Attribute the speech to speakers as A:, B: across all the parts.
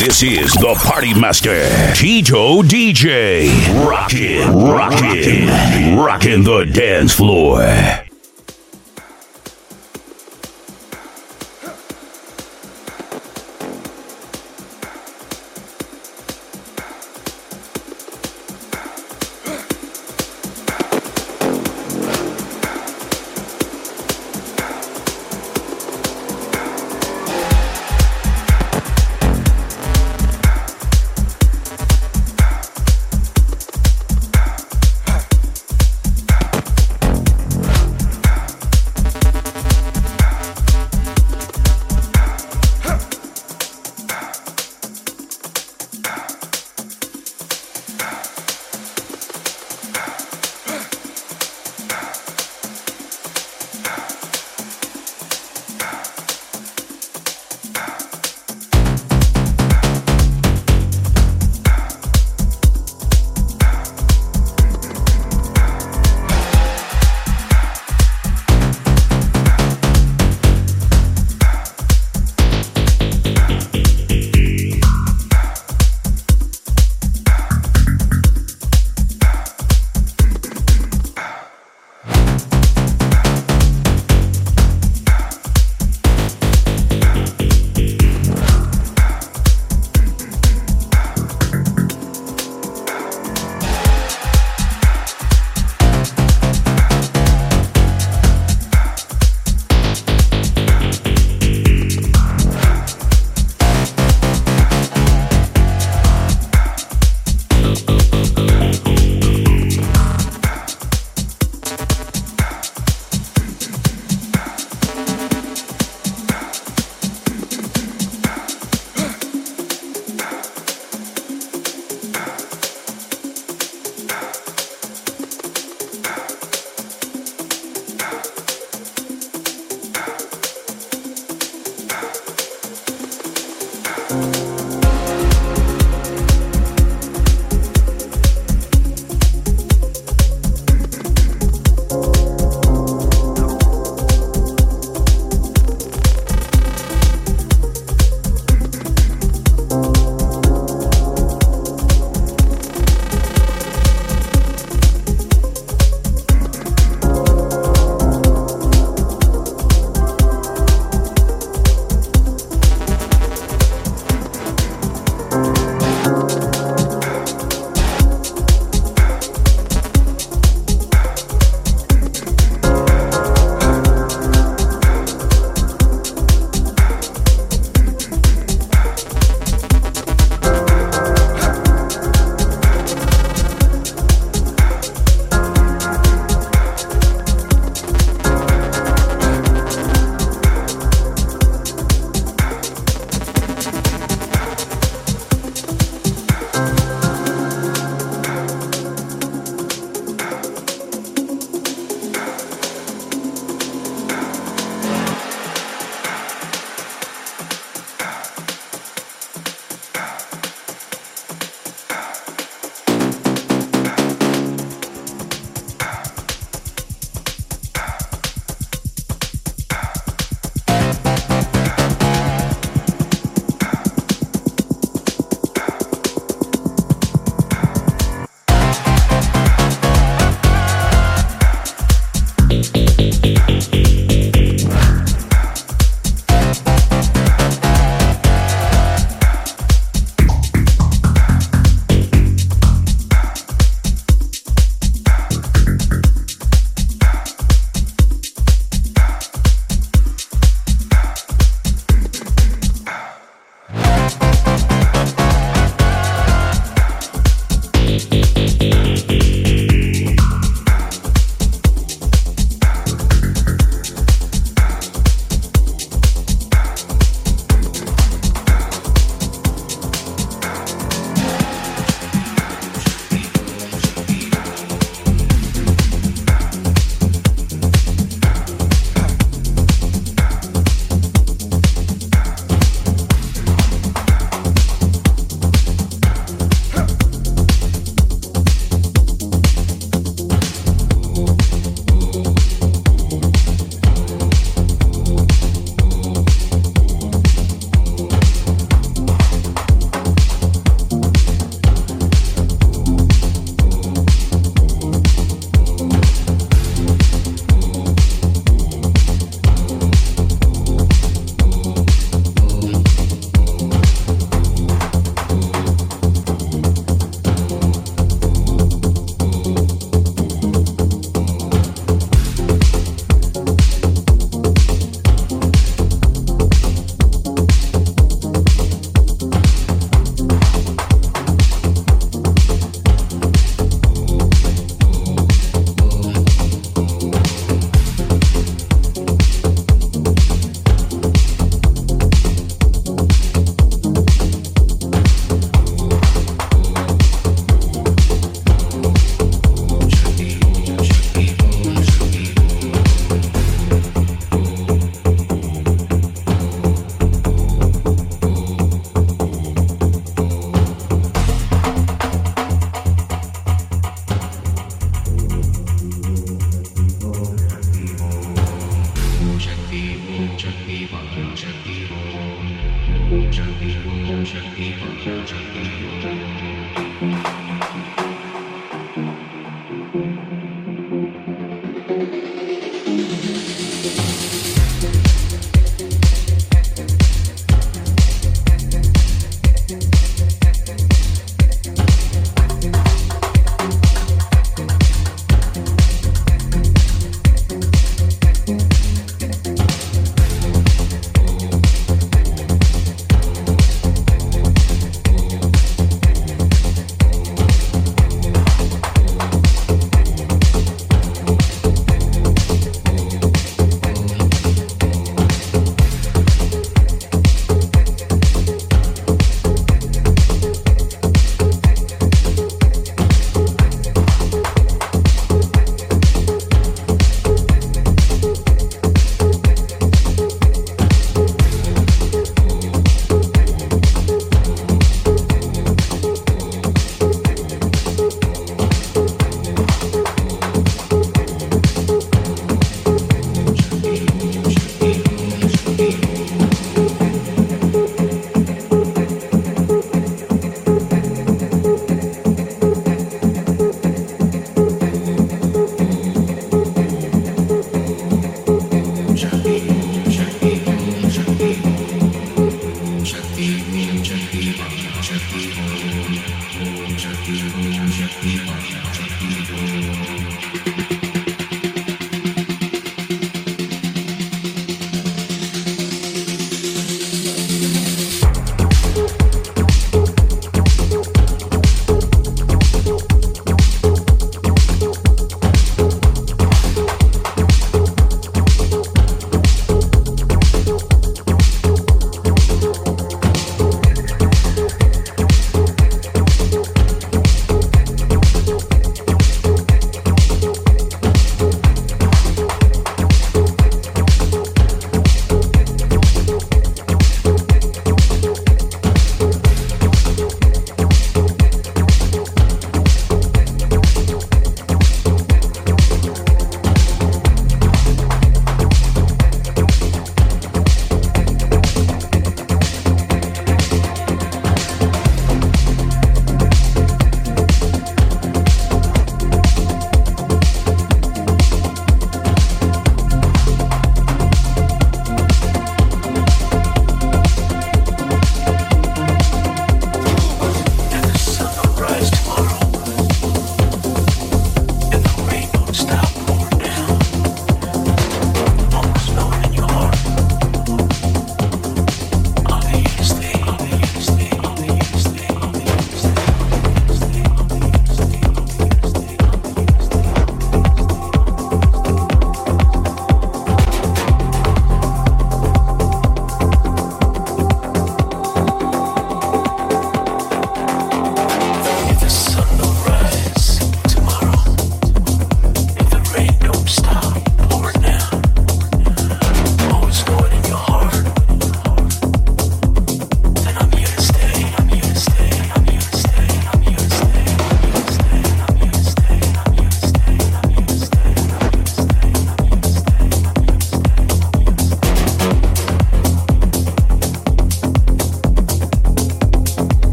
A: This is the Party Master, Tito DJ. Rockin', rockin', rockin' the dance floor.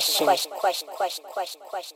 B: Question, question, question, question, question,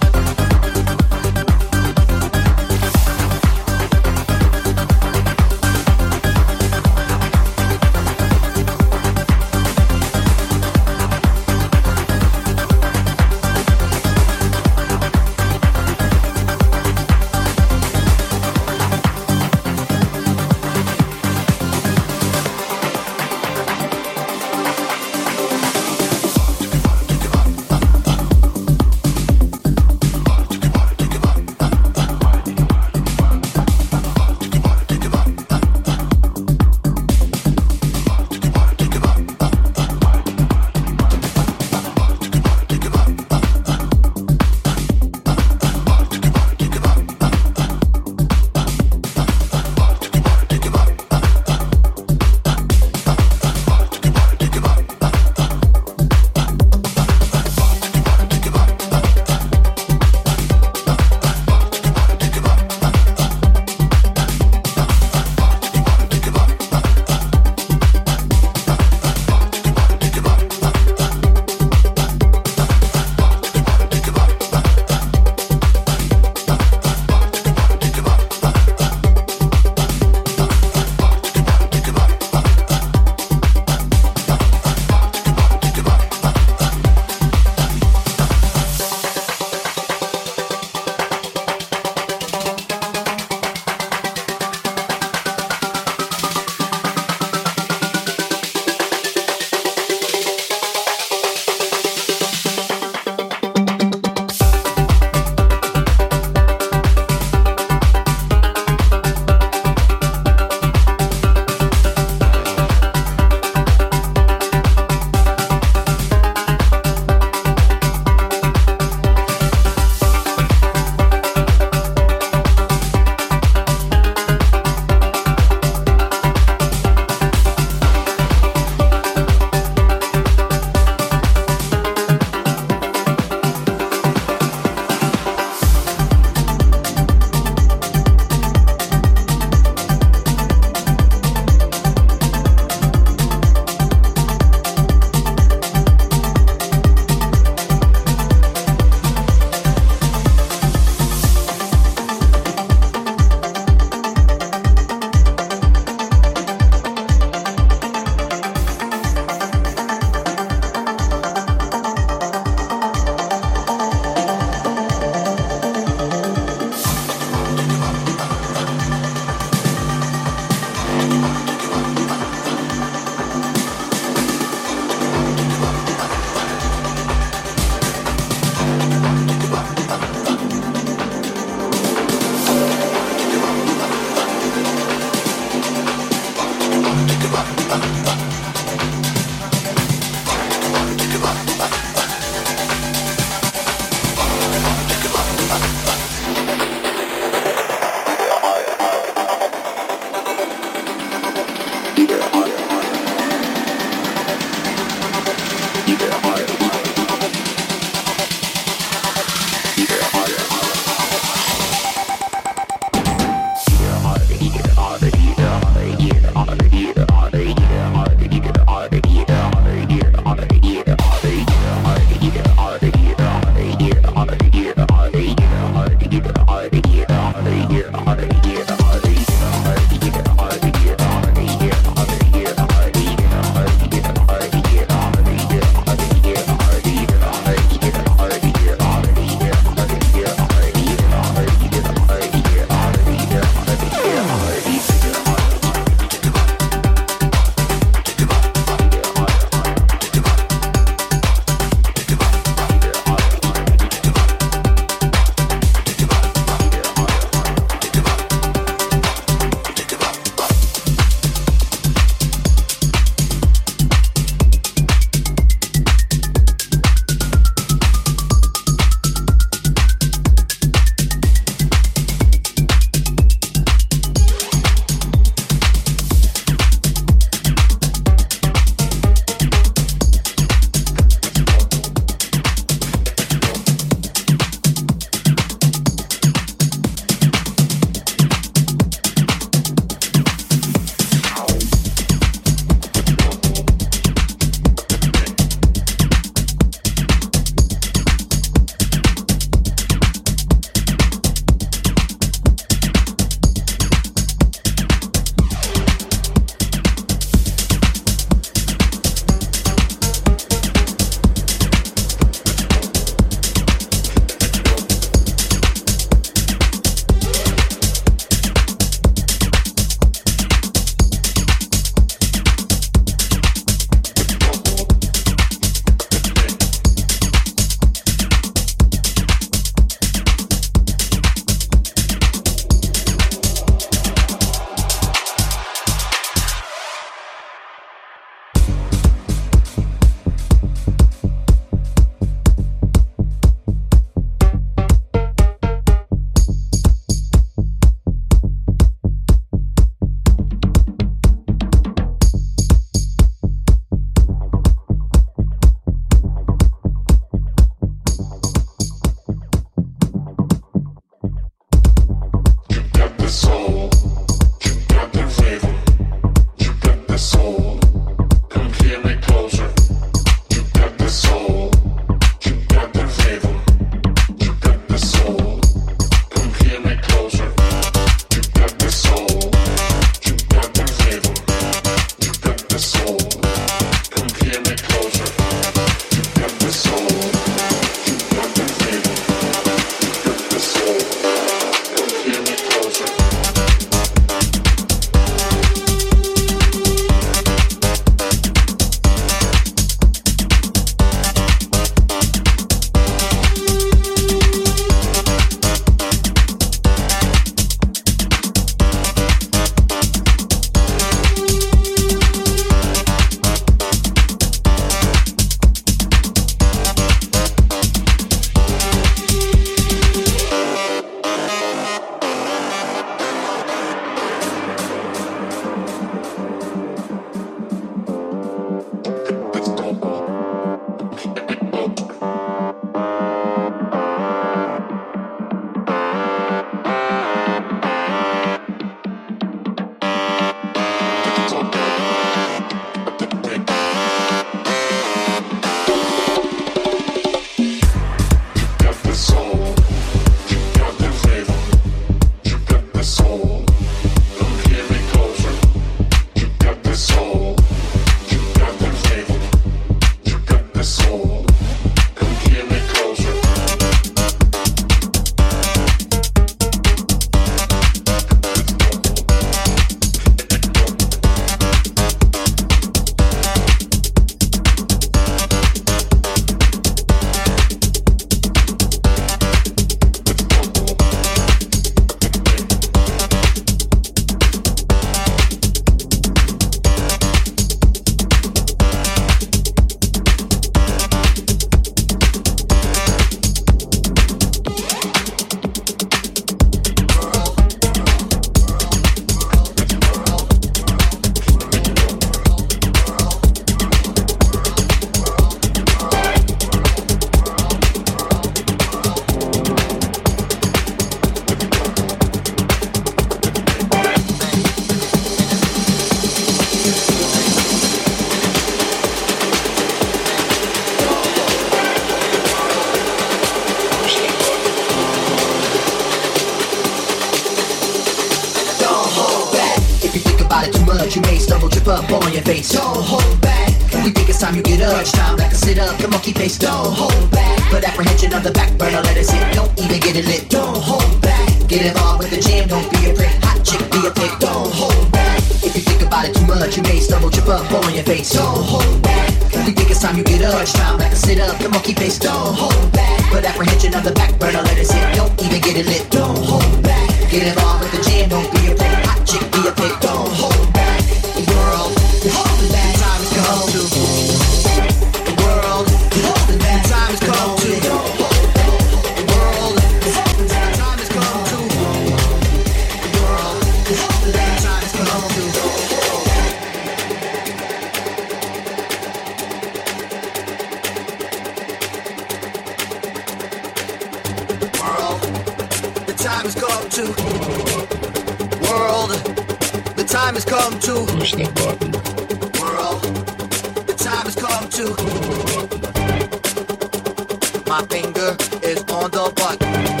C: My finger is on the button.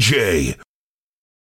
A: DJ.